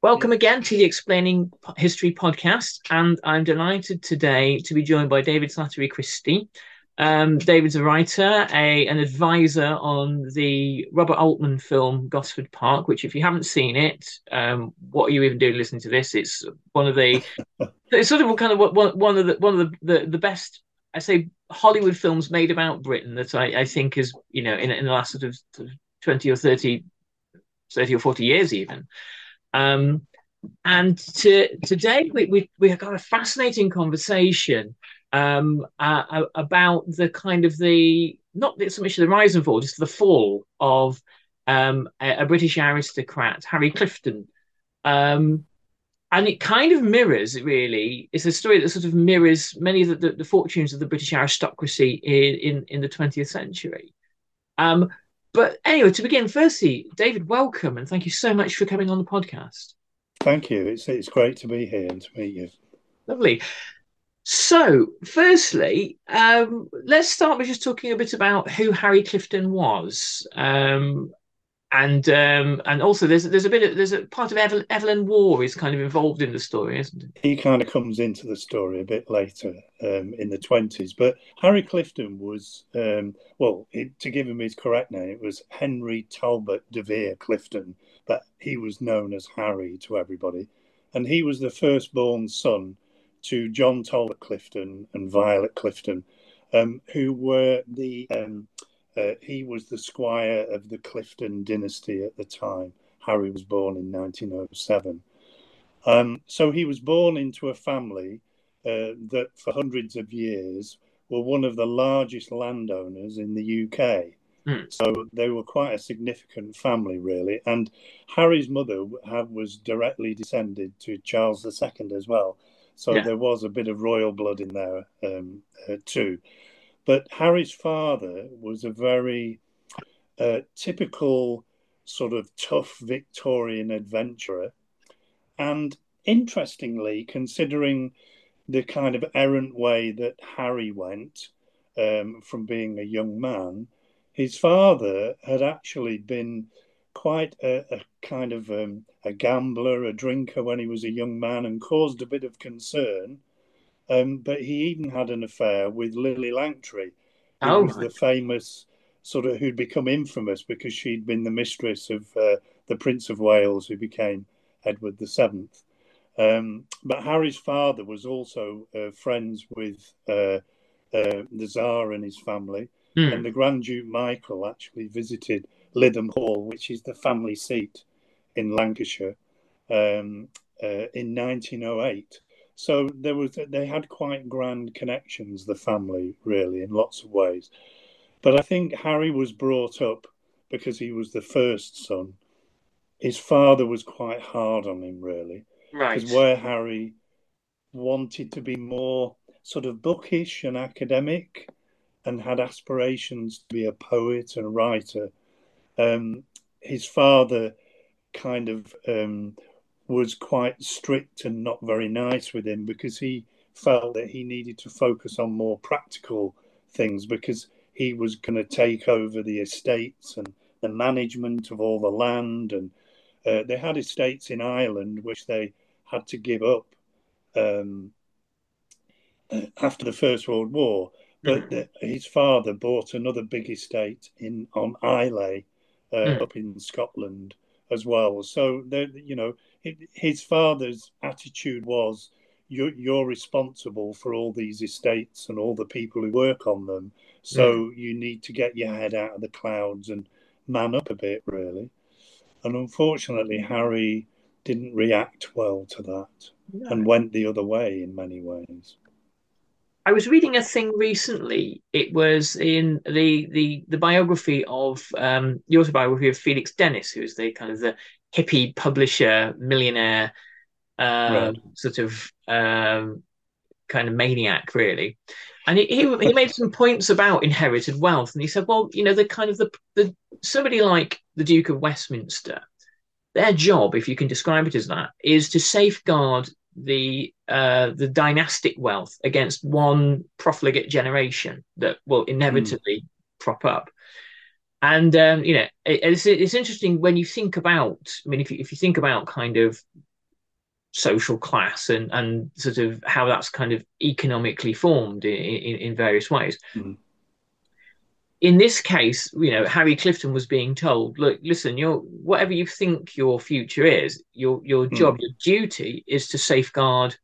Welcome again to the Explaining History podcast, and I'm delighted today to be joined by David Slattery Christy. Um, David's a writer, a an advisor on the Robert Altman film Gosford Park. Which, if you haven't seen it, um, what are you even doing listening to this? It's one of the it's sort of kind of one, one of the one of the, the, the best I say Hollywood films made about Britain that I, I think is you know in in the last sort of, sort of twenty or 30, 30 or forty years even. Um, and to, today we, we, we have got a fascinating conversation um, uh, about the kind of the, not so much the rise and fall, just the fall of um, a, a, British aristocrat, Harry Clifton. Um, and it kind of mirrors, really, it's a story that sort of mirrors many of the, the, the fortunes of the British aristocracy in, in, in the 20th century. Um, but anyway, to begin, firstly, David, welcome and thank you so much for coming on the podcast. Thank you. It's it's great to be here and to meet you. Lovely. So, firstly, um, let's start by just talking a bit about who Harry Clifton was. Um, and um, and also there's there's a bit of, there's a part of Evelyn, Waugh is kind of involved in the story, isn't it? He kind of comes into the story a bit later um, in the twenties, but Harry Clifton was um, well it, to give him his correct name, it was Henry Talbot de Vere Clifton, but he was known as Harry to everybody, and he was the firstborn son to John Talbot Clifton and Violet Clifton, um, who were the um, uh, he was the squire of the Clifton dynasty at the time. Harry was born in 1907. Um, so he was born into a family uh, that for hundreds of years were one of the largest landowners in the UK. Mm. So they were quite a significant family, really. And Harry's mother have, was directly descended to Charles II as well. So yeah. there was a bit of royal blood in there um, uh, too. But Harry's father was a very uh, typical sort of tough Victorian adventurer. And interestingly, considering the kind of errant way that Harry went um, from being a young man, his father had actually been quite a, a kind of um, a gambler, a drinker when he was a young man, and caused a bit of concern um, but he even had an affair with Lillie Langtry, who oh. was the famous sort of who'd become infamous because she'd been the mistress of uh, the Prince of Wales, who became Edward the Seventh. Um, but Harry's father was also uh, friends with uh, uh the Tsar and his family, mm. and the Grand Duke Michael actually visited Lytham Hall, which is the family seat in Lancashire, um, uh, in 1908. So there was they had quite grand connections, the family really in lots of ways. But I think Harry was brought up because he was the first son. His father was quite hard on him, really. Right. Because where Harry wanted to be more sort of bookish and academic and had aspirations to be a poet and a writer, um, his father kind of um, was quite strict and not very nice with him because he felt that he needed to focus on more practical things because he was going to take over the estates and the management of all the land and uh, they had estates in Ireland which they had to give up um, after the First World War. But the, his father bought another big estate in on Islay, uh, mm. up in Scotland as well. So you know, his father's attitude was, "You're, you're responsible for all these estates and all the people who work on them. So mm. you need to get your head out of the clouds and man up a bit, really." And unfortunately, Harry didn't react well to that no. and went the other way in many ways. I was reading a thing recently. It was in the the the biography of um, the autobiography of Felix Dennis, who's the kind of the hippie publisher, millionaire, uh, right. sort of um, kind of maniac, really. And he, he, he made some points about inherited wealth, and he said, well, you know, the kind of the the somebody like the Duke of Westminster, their job, if you can describe it as that, is to safeguard the uh, the dynastic wealth against one profligate generation that will inevitably mm. prop up. And um, you know, it, it's it's interesting when you think about. I mean, if you, if you think about kind of social class and and sort of how that's kind of economically formed in in, in various ways. Mm in this case, you know, Harry Clifton was being told, look, listen, your whatever you think your future is, your your mm. job, your duty is to safeguard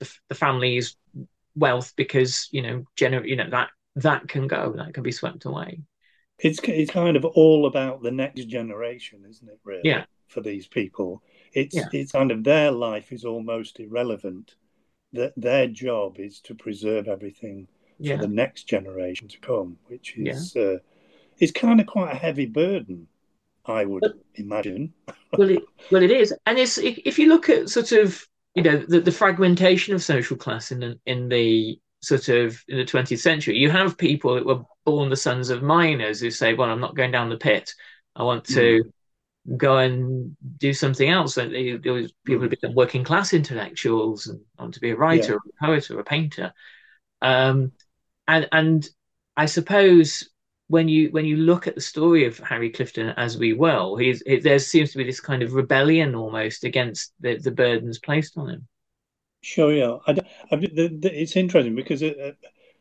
the, the, family's wealth because you know, gener- you know that that can go, that can be swept away. It's it's kind of all about the next generation, isn't it? Really, yeah. For these people, it's yeah. it's kind of their life is almost irrelevant. That their job is to preserve everything yeah. for the next generation to come, which is yeah. uh, is kind of quite a heavy burden, I would but, imagine. well, it, well, it is, and it's if you look at sort of you know the, the fragmentation of social class in the, in the sort of in the 20th century, you have people that were born the sons of miners who say, "Well, I'm not going down the pit. I want to." Mm. Go and do something else. And those people mm. become working class intellectuals and want to be a writer, yeah. or a poet, or a painter. Um, and and I suppose when you when you look at the story of Harry Clifton as we will, he's he, there seems to be this kind of rebellion almost against the, the burdens placed on him. Sure, yeah. I, I, the, the, it's interesting because it, uh,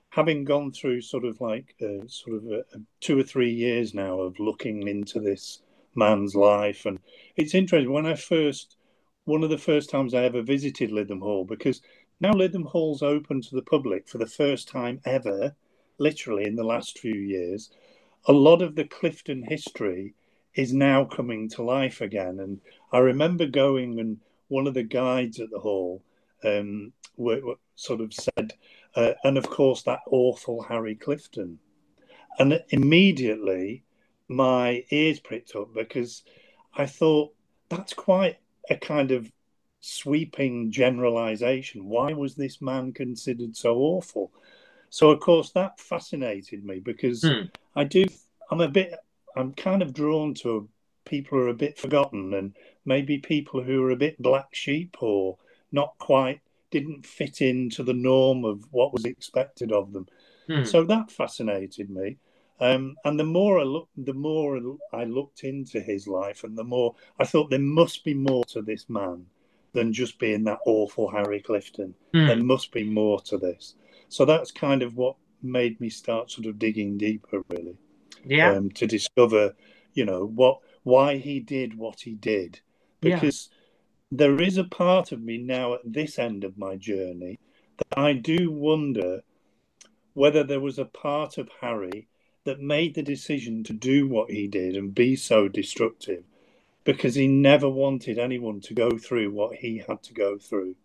having gone through sort of like uh, sort of uh, two or three years now of looking into this man's life, and it's interesting when I first one of the first times I ever visited Lytham Hall because now Lytham Hall's open to the public for the first time ever, literally in the last few years. A lot of the Clifton history is now coming to life again. And I remember going and one of the guides at the hall um, sort of said, uh, and of course that awful Harry Clifton. And immediately my ears pricked up because I thought that's quite a kind of sweeping generalization. Why was this man considered so awful? So, of course, that fascinated me because hmm. I do, I'm a bit, I'm kind of drawn to people who are a bit forgotten and maybe people who are a bit black sheep or not quite didn't fit into the norm of what was expected of them. Hmm. So that fascinated me. Um, and the more I look, the more I looked into his life, and the more I thought there must be more to this man than just being that awful Harry Clifton. Mm. There must be more to this. So that's kind of what made me start sort of digging deeper, really. Yeah. Um, to discover, you know, what why he did what he did, because yeah. there is a part of me now at this end of my journey that I do wonder whether there was a part of Harry that made the decision to do what he did and be so destructive because he never wanted anyone to go through what he had to go through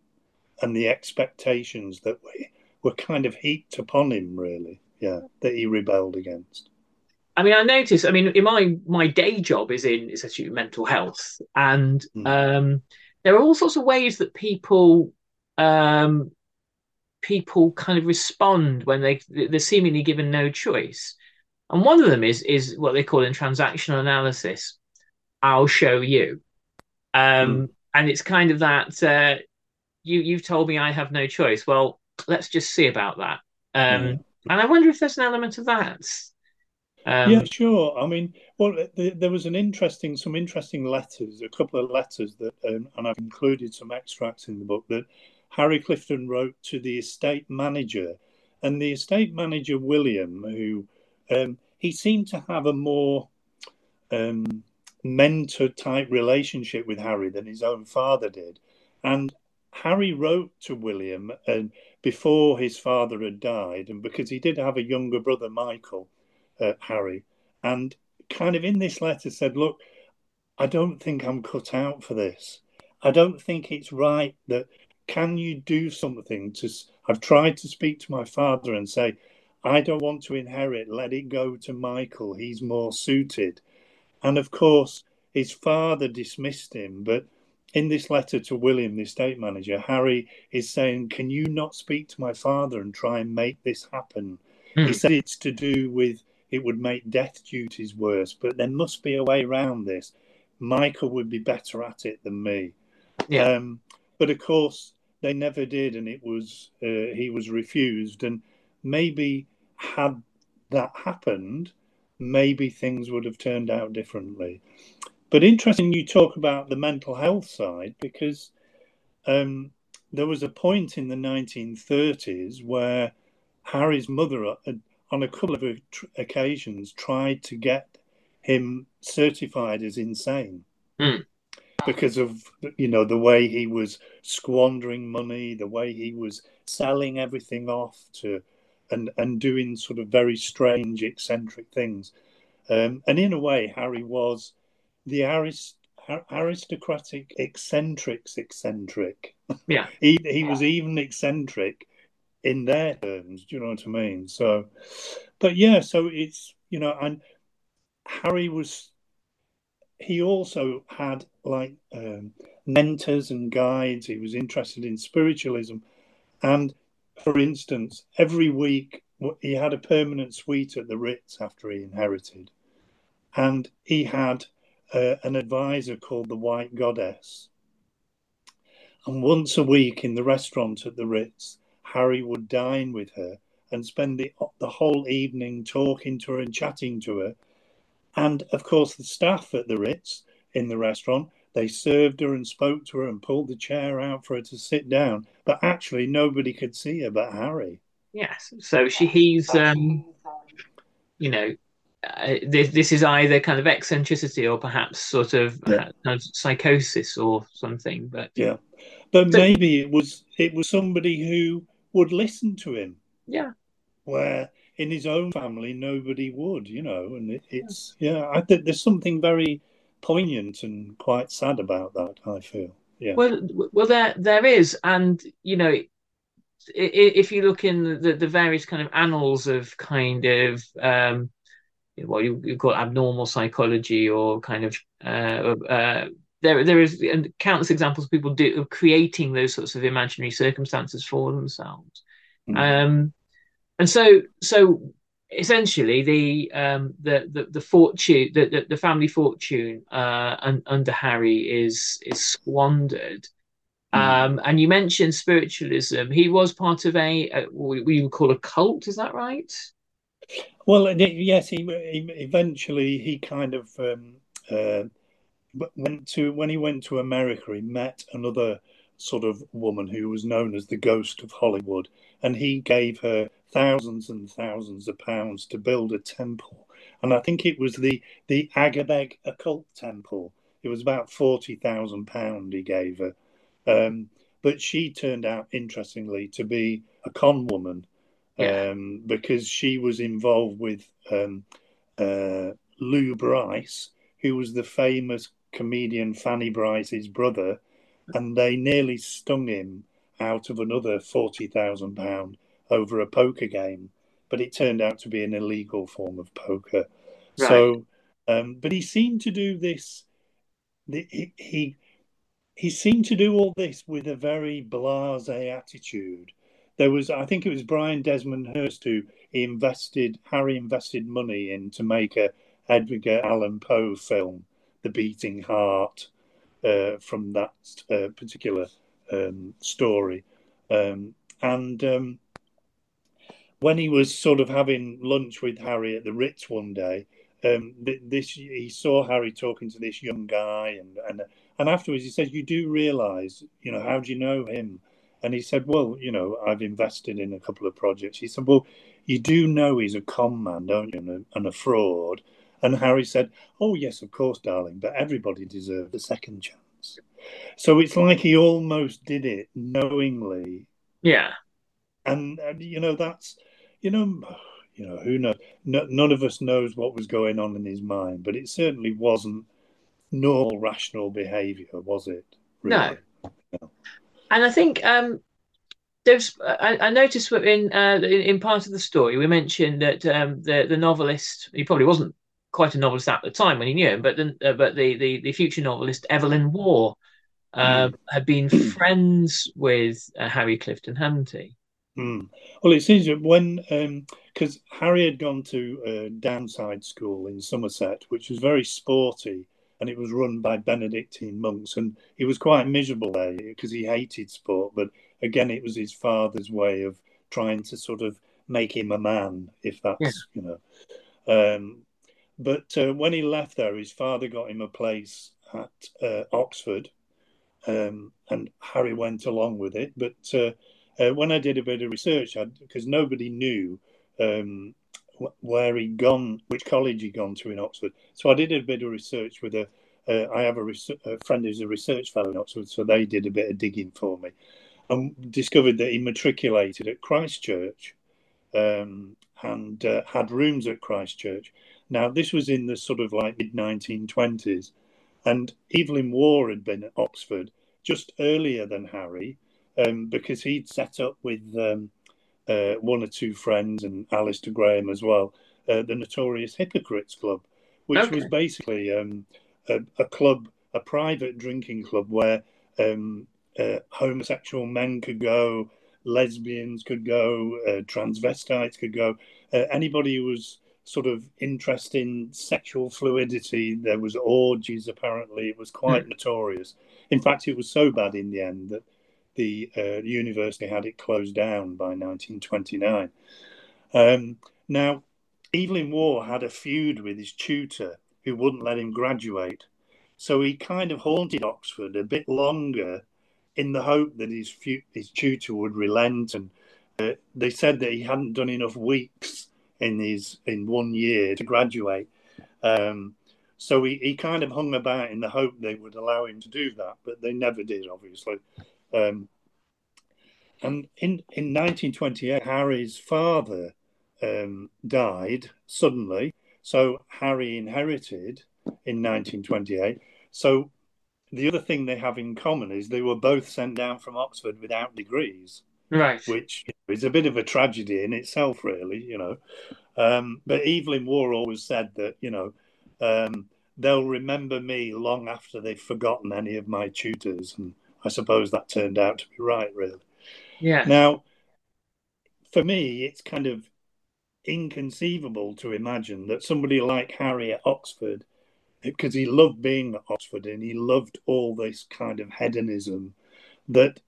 and the expectations that were, were kind of heaped upon him, really. Yeah, that he rebelled against. I mean, I notice. I mean, in my my day job is in essentially mental health, and mm. um, there are all sorts of ways that people um, people kind of respond when they they're seemingly given no choice. And one of them is is what they call in transactional analysis. I'll show you, um, mm. and it's kind of that uh, you you've told me I have no choice. Well, let's just see about that. Um, mm. And I wonder if there's an element of that. Um, yeah, sure. I mean, well, the, there was an interesting, some interesting letters, a couple of letters that, um, and I've included some extracts in the book that Harry Clifton wrote to the estate manager, and the estate manager William, who um, he seemed to have a more um, mentor type relationship with Harry than his own father did, and Harry wrote to William and before his father had died, and because he did have a younger brother, Michael, uh, Harry, and kind of in this letter said, Look, I don't think I'm cut out for this. I don't think it's right that can you do something to I've tried to speak to my father and say, I don't want to inherit, let it go to Michael, he's more suited. And of course, his father dismissed him, but in this letter to William, the estate manager, Harry is saying, Can you not speak to my father and try and make this happen? Mm. He said it's to do with it would make death duties worse, but there must be a way around this. Michael would be better at it than me. Yeah. Um, but of course, they never did, and it was uh, he was refused. And maybe had that happened, maybe things would have turned out differently. But interesting, you talk about the mental health side because um, there was a point in the 1930s where Harry's mother had on a couple of occasions tried to get him certified as insane mm. because of you know the way he was squandering money the way he was selling everything off to and and doing sort of very strange eccentric things um, and in a way harry was the arist- aristocratic eccentrics eccentric yeah he, he was even eccentric in their terms. Do you know what I mean? So, but yeah, so it's you know, and Harry was. He also had like um, mentors and guides. He was interested in spiritualism, and for instance, every week he had a permanent suite at the Ritz after he inherited, and he had uh, an advisor called the White Goddess. And once a week in the restaurant at the Ritz, Harry would dine with her and spend the, the whole evening talking to her and chatting to her. And of course, the staff at the Ritz in the restaurant, they served her and spoke to her and pulled the chair out for her to sit down. But actually, nobody could see her but Harry. Yes. So she, he's, um, you know, uh, this, this is either kind of eccentricity or perhaps sort of, yeah. uh, kind of psychosis or something. But yeah, but so, maybe it was it was somebody who would listen to him. Yeah. Where in his own family nobody would, you know, and it, it's yeah. I think there's something very poignant and quite sad about that. I feel. Yeah. Well, well, there there is, and you know, if you look in the, the various kind of annals of kind of um, what you, you call abnormal psychology or kind of uh, uh, there there is countless examples of people do of creating those sorts of imaginary circumstances for themselves. Mm. Um, and so so essentially the um, the, the the fortune the, the, family fortune uh, un, under Harry is is squandered. Mm. Um, and you mentioned spiritualism. He was part of a, a what we would call a cult. Is that right? Well, yes. He, he eventually he kind of um, uh, went to when he went to America, he met another sort of woman who was known as the Ghost of Hollywood, and he gave her thousands and thousands of pounds to build a temple. And I think it was the the Agabeg occult temple. It was about forty thousand pound he gave her, um, but she turned out, interestingly, to be a con woman yeah. um, because she was involved with um, uh, Lou Brice, who was the famous comedian Fanny Brice's brother, and they nearly stung him out of another forty thousand pound over a poker game. But it turned out to be an illegal form of poker. Right. So, um, but he seemed to do this. He, he he seemed to do all this with a very blasé attitude. There was, I think, it was Brian Desmond Hurst who invested. Harry invested money in to make a Edgar Allan Poe film, The Beating Heart, uh, from that uh, particular um, story, um, and um, when he was sort of having lunch with Harry at the Ritz one day, um, this he saw Harry talking to this young guy, and and and afterwards he said, "You do realise, you know, how do you know him?" And he said, "Well, you know, I've invested in a couple of projects." He said, "Well, you do know he's a con man, don't you, and a, and a fraud." And Harry said, "Oh yes, of course, darling, but everybody deserves a second chance." So it's like he almost did it knowingly. Yeah. And, and you know that's you know you know who knows no, none of us knows what was going on in his mind but it certainly wasn't normal rational behavior was it really? no. no. and i think um there's I, I noticed in, uh, in, in part of the story we mentioned that um, the the novelist he probably wasn't quite a novelist at the time when he knew him, but the, uh, but the, the the future novelist Evelyn Waugh uh, mm. had been friends with uh, Harry Clifton, hadn't he? Mm. Well, it seems that when because um, Harry had gone to a Downside School in Somerset, which was very sporty, and it was run by Benedictine monks, and he was quite miserable there because he hated sport. But again, it was his father's way of trying to sort of make him a man, if that's yeah. you know. Um, but uh, when he left there, his father got him a place at uh, Oxford, um, and Harry went along with it. But uh, when I did a bit of research, because nobody knew um, where he'd gone, which college he'd gone to in Oxford, so I did a bit of research with a. Uh, I have a, res- a, friend who's a research fellow in Oxford, so they did a bit of digging for me, and discovered that he matriculated at Christ Church um, and uh, had rooms at Christ Church. Now this was in the sort of like mid 1920s, and Evelyn Waugh had been at Oxford just earlier than Harry um, because he'd set up with um, uh, one or two friends and Alastair Graham as well, uh, the Notorious Hypocrites Club, which okay. was basically um, a, a, club, a private drinking club where um, uh, homosexual men could go, lesbians could go, uh, transvestites could go, uh, anybody who was sort of interested in sexual fluidity. There was orgies. Apparently, it was quite mm. notorious. In fact, it was so bad in the end that the uh, university had it closed down by 1929. Um, now, Evelyn Waugh had a feud with his tutor who wouldn't let him graduate. So he kind of haunted Oxford a bit longer in the hope that his, his tutor would relent. And uh, they said that he hadn't done enough weeks in his in one year to graduate. Um, so he, he kind of hung about in the hope they would allow him to do that, but they never did, obviously. Um, and in, in 1928, Harry's father um, died suddenly. So Harry inherited in 1928. So the other thing they have in common is they were both sent down from Oxford without degrees. Right. Which is a bit of a tragedy in itself, really, you know. Um, but Evelyn Waugh always said that, you know, um, they'll remember me long after they've forgotten any of my tutors. And I suppose that turned out to be right, really. Yeah. Now, for me, it's kind of inconceivable to imagine that somebody like Harry at Oxford, because he loved being at Oxford and he loved all this kind of hedonism, that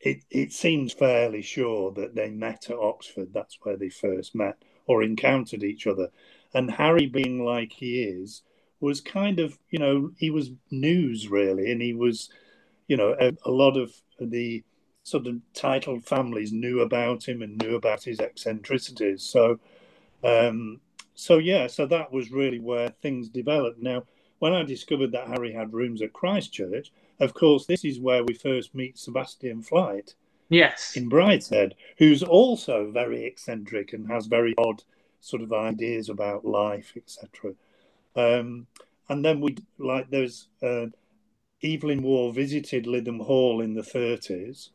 it, it seems fairly sure that they met at Oxford. That's where they first met or encountered each other. And Harry, being like he is, was kind of, you know, he was news really, and he was, you know, a, a lot of the sort of titled families knew about him and knew about his eccentricities. So, um, so yeah, so that was really where things developed. Now, when I discovered that Harry had rooms at Christ Church, of course, this is where we first meet Sebastian Flyte. Yes. In Brideshead, who's also very eccentric and has very odd sort of ideas about life, etc. Um, and then we like there's uh, Evelyn Waugh visited Lytham Hall in the 30s,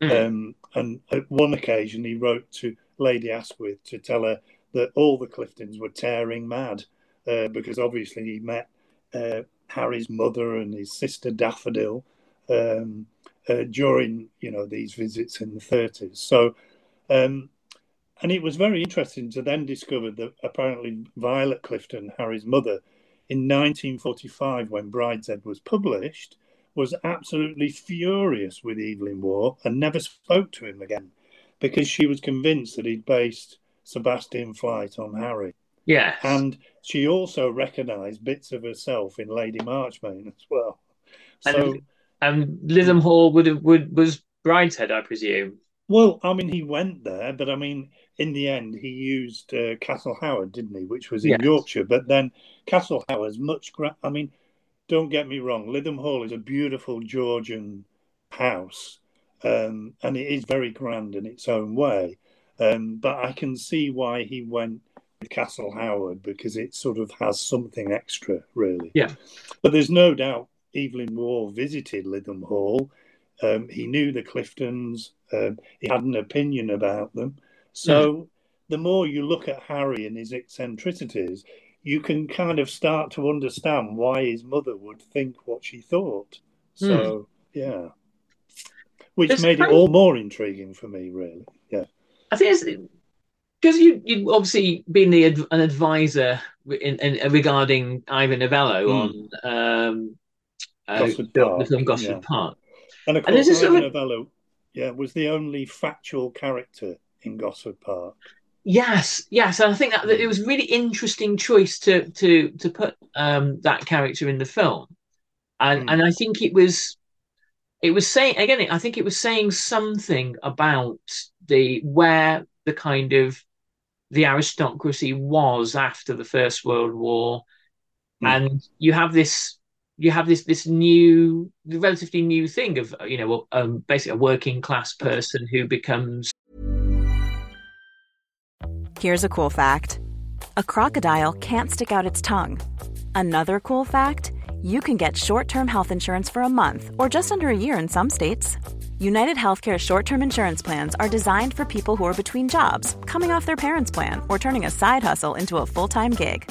mm. um, and at one occasion he wrote to Lady Asquith to tell her that all the Cliftons were tearing mad uh, because obviously he met uh, Harry's mother and his sister Daffodil um, uh, during you know these visits in the 30s. So, um, and it was very interesting to then discover that apparently Violet Clifton, Harry's mother, in 1945 when Brideshead was published, was absolutely furious with Evelyn Waugh and never spoke to him again because she was convinced that he'd based Sebastian Flyte on Harry. Yeah. And she also recognised bits of herself in Lady Marchmain as well. So and Lytham Hall would have would was Brideshead, I presume. Well, I mean, he went there, but I mean, in the end, he used uh, Castle Howard, didn't he? Which was in Yes. Yorkshire. But then Castle Howard's much. Gra- I mean, don't get me wrong. Lytham Hall is a beautiful Georgian house, um, and it is very grand in its own way. Um, but I can see why he went with Castle Howard because it sort of has something extra, really. Yeah. But there's no doubt Evelyn Waugh visited Lytham Hall. Um, he knew the Cliftons. Um, he had an opinion about them. So the more you look at Harry and his eccentricities, you can kind of start to understand why his mother would think what she thought. So yeah, which It's made it all more intriguing for me, really. Yeah. I think it's because you you obviously been the an advisor in, in regarding Ivor Novello on um, uh, Gosford Park, Gosford yeah. Park. And of And course, this is Ivor sort of- Novello, yeah, was the only factual character in Gosford Park. Yes, yes, and I think that, that it was a really interesting choice to to to put um, that character in the film, and Hmm. and I think it was it was saying again. I think it was saying something about the where the kind of the aristocracy was after the First World War, Hmm. and you have this you have this this new relatively new thing of you know um, basically a working class person who becomes Here's a cool fact a crocodile can't stick out its tongue. Another cool fact you can get short term health insurance for a month or just under a year in some states. United Healthcare short term insurance plans are designed for people who are between jobs, coming off their parents' plan, or turning a side hustle into a full time gig.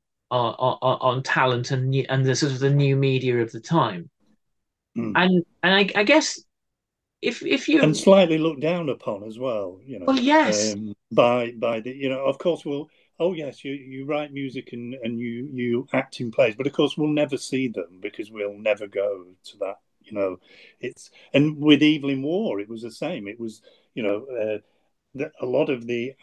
on, on, on talent and and the sort of the new media of the time. Mm. And and I, I guess if if you and slightly looked down upon as well. You know, Well, yes. um, by by the you know, of course, we'll. Oh yes, you, you write music and, and you you act in plays, but of course we'll never see them because we'll never go to that. You know, it's and with Evelyn Waugh, it was the same. It was you know uh, the, a lot of the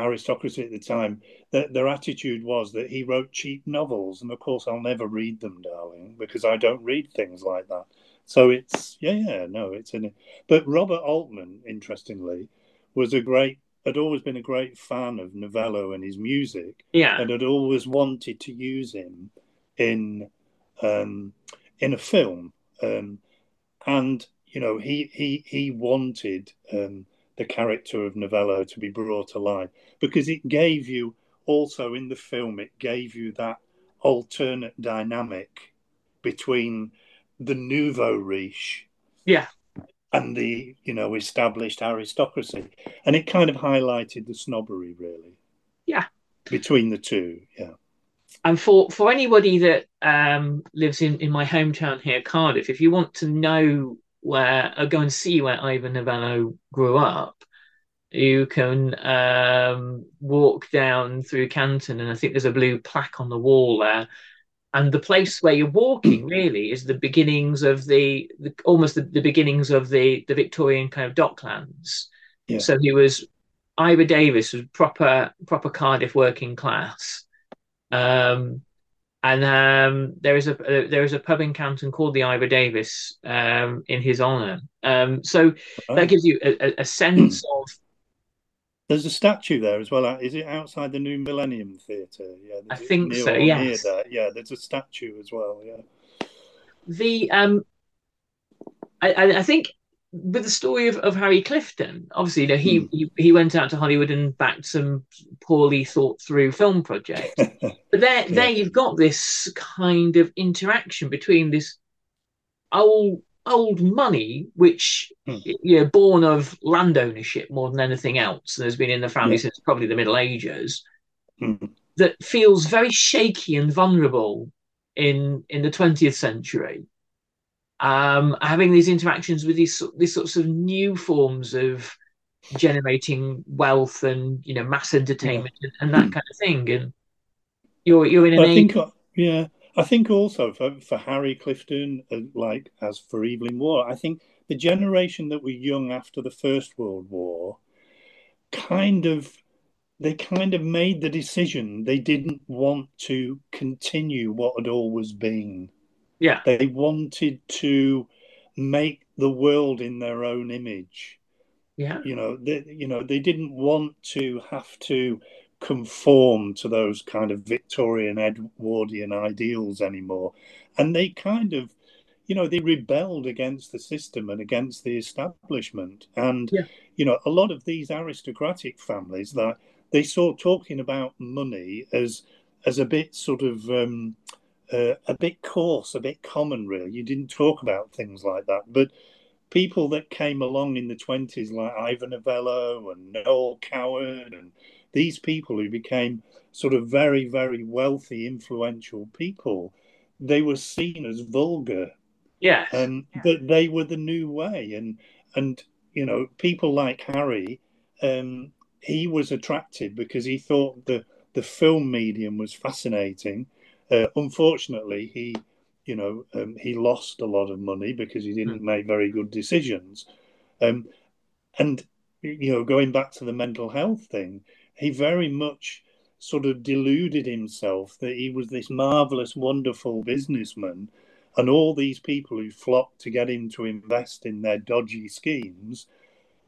aristocracy at the time. That their attitude was that he wrote cheap novels, and of course I'll never read them, darling, because I don't read things like that. So it's yeah, yeah, no, it's in it. But Robert Altman, interestingly, was a great had always been a great fan of Novello and his music, yeah and had always wanted to use him in um, in a film. Um, and you know, he he he wanted um, the character of Novello to be brought alive because it gave you also in the film it gave you that alternate dynamic between the nouveau riche yeah. and the you know established aristocracy. And it kind of highlighted the snobbery really. Yeah. Between the two, yeah. And for for anybody that um, lives in in my hometown here, Cardiff, if you want to know where or go and see where Ivor Novello grew up, you can um, walk down through Canton, and I think there's a blue plaque on the wall there. And the place where you're walking really is the beginnings of the, the almost the, the, beginnings of the the Victorian kind of docklands. Yeah. So he was Ivor Davies was proper proper Cardiff working class. Um, and um, there is a there is a pub in Canton called the Ivor Davies um, in his honour. Um, so oh. that gives you a, a sense of there's a statue there as well. Is it outside the new Millennium Theatre? Yeah, I think so. Yes. Yeah, there's a statue as well. Yeah. The um, I, I think with the story of, of Harry Clifton, obviously, you know, he, mm. he he went out to Hollywood and backed some poorly thought through film projects. but there, yeah. there you've got this kind of interaction between this old old money, which hmm. you know, born of land ownership more than anything else, and has been in the family yeah. since probably the Middle Ages, hmm. that feels very shaky and vulnerable in in the twentieth century. Um, having these interactions with these these sorts of new forms of generating wealth and you know mass entertainment yeah. and, and, that kind of thing, and you're you're in an I age... think, uh, yeah. I think also for, for Harry Clifton, uh, like as for Evelyn Waugh, I think the generation that were young after the First World War kind of they kind of made the decision they didn't want to continue what had always been. Yeah. They wanted to make the world in their own image. Yeah. You know, they, you know, they didn't want to have to conform to those kind of Victorian Edwardian ideals anymore. And they kind of, you know, they rebelled against the system and against the establishment. And, yeah. you know, a lot of these aristocratic families that they saw talking about money as as a bit sort of um, uh, a bit coarse, a bit common, really. You didn't talk about things like that. But people that came along in the 20s, like Ivor Novello and Noel Coward and these people who became sort of very, very wealthy, influential people, they were seen as vulgar. Yeah. And yeah. but they were the new way. And and you know, people like Harry, um, he was attracted because he thought the the film medium was fascinating. Uh, unfortunately, he you know um, he lost a lot of money because he didn't mm. make very good decisions. Um, and you know, going back to the mental health thing, he very much sort of deluded himself that he was this marvelous, wonderful businessman, and all these people who flocked to get him to invest in their dodgy schemes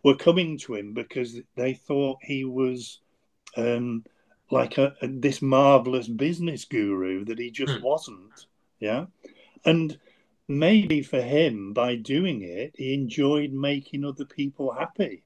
were coming to him because they thought he was um, like a, a, this marvelous business guru that he just hmm. wasn't. Yeah, and maybe for him, by doing it, he enjoyed making other people happy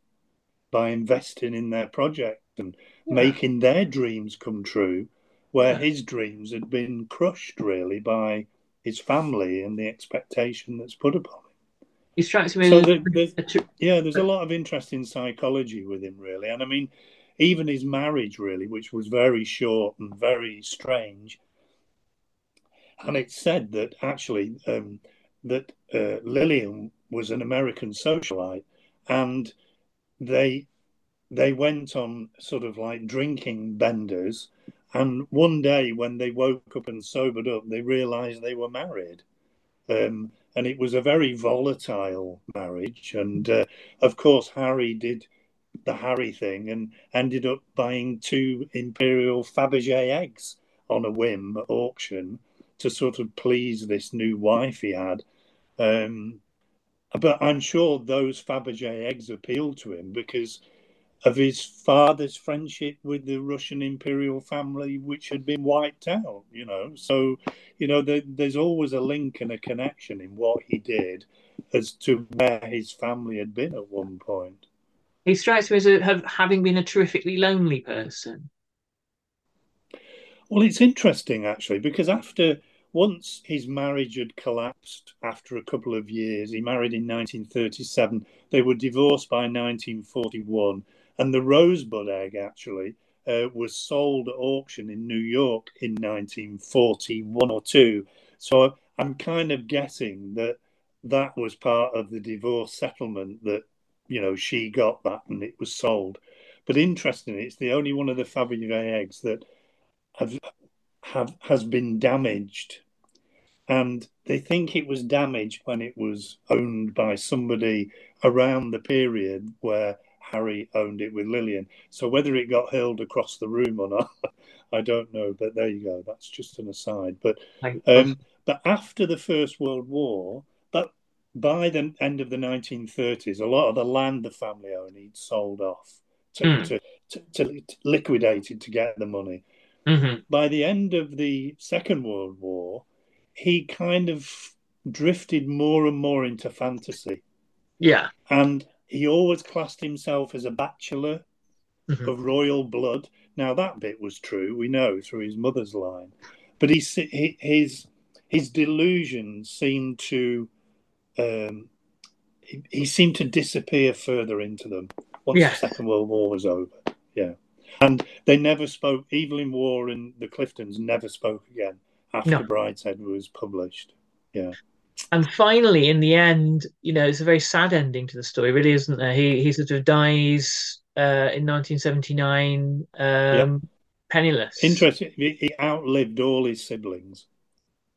by investing in their project and yeah. making their dreams come true, where yeah. his dreams had been crushed really by his family and the expectation that's put upon him. He strikes me so there, there's, yeah, there's a lot of interest in psychology with him, really. And I mean, even his marriage, really, which was very short and very strange. And it's said that actually um, that uh, Lillian was an American socialite, and they they went on sort of like drinking benders. And one day when they woke up and sobered up, they realized they were married. Um, and it was a very volatile marriage. And uh, of course, Harry did the Harry thing and ended up buying two Imperial Fabergé eggs on a whim at auction to sort of please this new wife he had. Um, but I'm sure those Fabergé eggs appealed to him because of his father's friendship with the Russian imperial family, which had been wiped out. You know, so you know there, there's always a link and a connection in what he did as to where his family had been at one point. He strikes me as a, have, having been a terrifically lonely person. Well, it's interesting actually because after once his marriage had collapsed after a couple of years, he married in 1937. They were divorced by 1941 and the rosebud egg actually uh, was sold at auction in New York in 1941 or two. So I'm kind of guessing that that was part of the divorce settlement that you know she got that and it was sold. But interestingly, it's the only one of the Fabergé eggs that have have has been damaged, and they think it was damaged when it was owned by somebody around the period where Harry owned it with Lillian. So whether it got hurled across the room or not, I don't know. But there you go. That's just an aside. But um, but after the First World War, by the end of the 1930s, a lot of the land the family owned he'd sold off to, mm. to, to, to, liquidated to get the money. Mm-hmm. By the end of the Second World War, he kind of drifted more and more into fantasy. Yeah. And he always classed himself as a bachelor mm-hmm. of royal blood. Now that bit was true, we know through his mother's line, but he, his his delusions seemed to um, he, he, seemed to disappear further into them once yeah. the Second World War was over. Yeah, and they never spoke. Evelyn Waugh and the Cliftons never spoke again after no. Brideshead was published. Yeah and finally, in the end, you know, it's a very sad ending to the story, really, isn't there? He he sort of dies uh, in 1979, um, penniless. Interesting. He outlived all his siblings.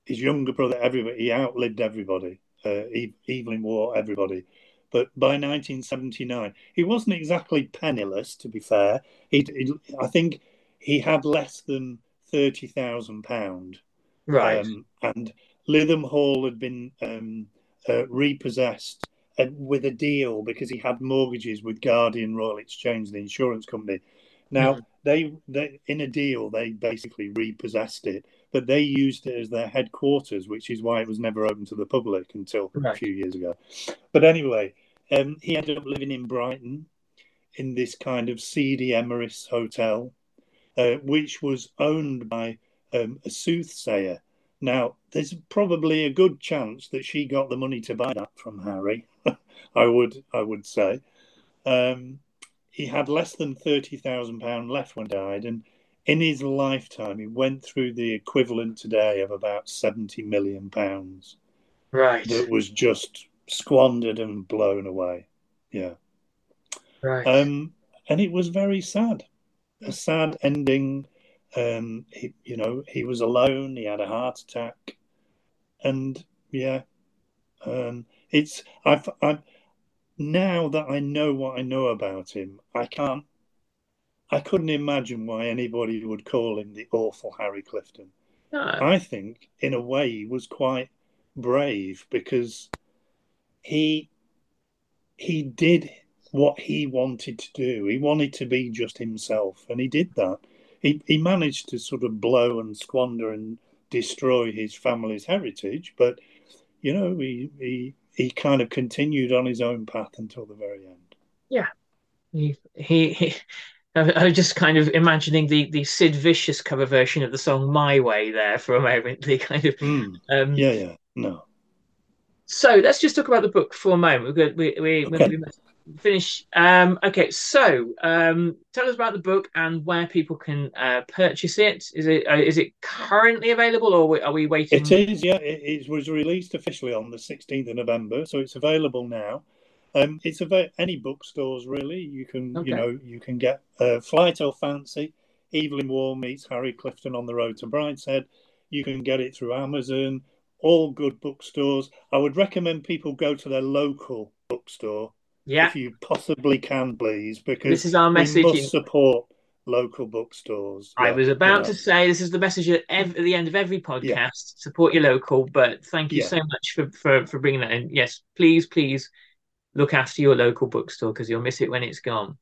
His younger brother, everybody. He outlived everybody. Uh, Evelyn Waugh, everybody. But by 1979, he wasn't exactly penniless. To be fair, he, he I think he had less than thirty thousand pound. Right. Um, and Lytham Hall had been um, uh, repossessed uh, with a deal because he had mortgages with Guardian Royal Exchange, the insurance company. Now mm-hmm. they, they in a deal they basically repossessed it, but they used it as their headquarters, which is why it was never open to the public until right. a few years ago. But anyway, um, he ended up living in Brighton in this kind of seedy Emeris hotel, uh, which was owned by um, a soothsayer now, there's probably a good chance that she got the money to buy that from Harry. I would, I would say. Um, he had less than thirty thousand pound left when he died, and in his lifetime, he went through the equivalent today of about seventy million pounds. Right. That was just squandered and blown away. Yeah. Right. Um, and it was very sad. A sad ending um, he, you know, he was alone. He had a heart attack, and yeah, um, it's I've I've now that I know what I know about him, I can't. I couldn't imagine why anybody would call him the awful Harry Clifton. No. I think, in a way, he was quite brave because he he did what he wanted to do. He wanted to be just himself, and he did that he, he managed to sort of blow and squander and destroy his family's heritage, but you know, he he he kind of continued on his own path until the very end. Yeah, he he. he... I was just kind of imagining the, the Sid Vicious cover version of the song "My Way" there for a moment. The kind of mm. um, yeah, yeah, no. So let's just talk about the book for a moment. We're we we, okay. we, finish. Um, okay, so um, tell us about the book and where people can uh, purchase it. Is it uh, is it currently available, or are we waiting? It is. Yeah, it, it was released officially on the sixteenth of November, so it's available now. Um, it's about any bookstores really. You can okay. you know you can get uh, Flyte or Fancy, Evelyn Waugh meets Harry Clifton on the road to Brideshead. You can get it through Amazon. All good bookstores. I would recommend people go to their local bookstore yeah. If you possibly can, please, because this is our message. We must support local bookstores. I yeah, was about to say this is the message at, at, the end of every podcast. Yeah. Support your local, but thank you yeah. so much for, for for bringing that in. Yes, please, please look after your local bookstore because you'll miss it when it's gone.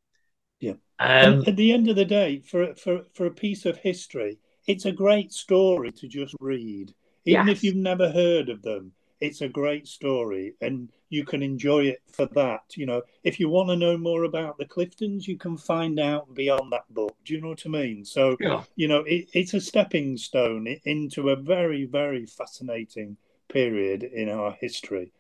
Yeah. Um, at the end of the day, for for for a piece of history, it's a great story to just read, even yes. if you've never heard of them it's a great story and you can enjoy it for that. You know, if you want to know more about the Cliftons, you can find out beyond that book. Do you know what I mean? So, yeah. you know, it, it's a stepping stone into a very, very fascinating period in our history.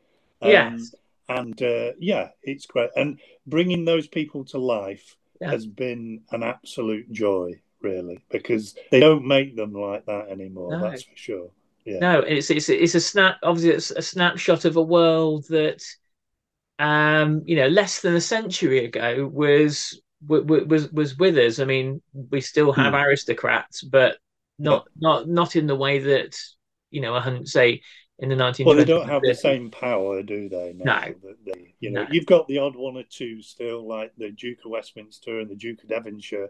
Um, yes. And uh, yeah, it's great. And bringing those people to life yeah. has been an absolute joy. really, because they don't make them like that anymore. No. That's for sure. Yeah. No, it's it's it's a snap. Obviously, it's a snapshot of a world that, um, you know, less than a century ago was was was was with us. I mean, we still have Hmm. aristocrats, but not not not in the way that you know, say in the nineteen. Well, they don't have the same power, do they? now No. they, you know, No. you've got the odd one or two still, like the Duke of Westminster and the Duke of Devonshire,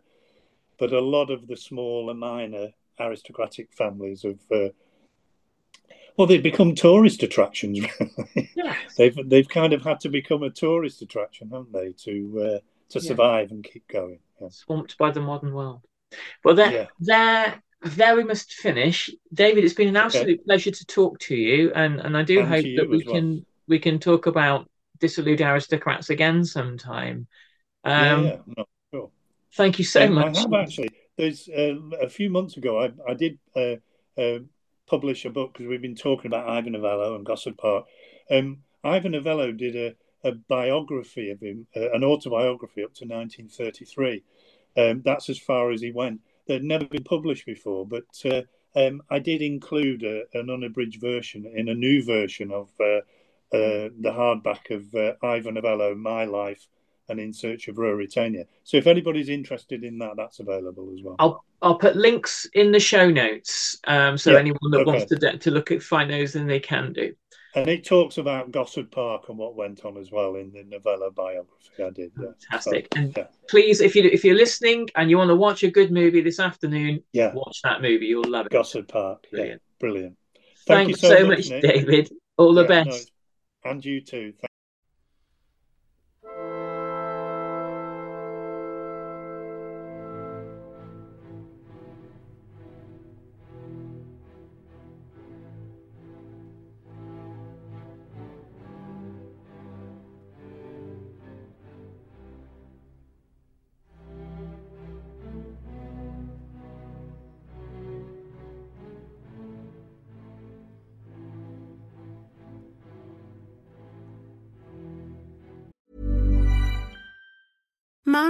but a lot of the smaller, minor aristocratic families have, uh, well, they've become tourist attractions. Really, Yes. they've they've kind of had to become a tourist attraction, haven't they, to uh, to Yeah. survive and keep going? Yeah. swamped by the modern world. Well, there, Yeah. there, there we must finish. David, it's been an absolute pleasure to talk to you, and and I do And hope that we well. can we can talk about dissolute aristocrats again sometime. Um, yeah, no, sure. Thank you so much. I have actually. There's uh, a few months ago, I, I did uh, uh, publish a book because we've been talking about Ivor Novello and Gosford Park. Um, Ivor Novello did a, a biography of him, uh, an autobiography up to 1933. Um, that's as far as he went. They'd never been published before, but uh, um, I did include a, an unabridged version in a new version of uh, uh, the hardback of uh, Ivor Novello, My Life and In Search of Ruritania. So if anybody's interested in that, that's available as well. I'll I'll put links in the show notes, um, so Yeah, anyone that wants to to look at find those, then they can do. And it talks about Gosford Park and what went on as well in the Novello biography I did. Yeah. Fantastic. So, And yeah. please, if you if you're listening and you want to watch a good movie this afternoon, Yeah. watch that movie. You'll love it. Gosford Park. Brilliant. Yeah. Brilliant. Thank Thanks you so, much, Nick. David. All the Yeah, no, best. and you too. Thank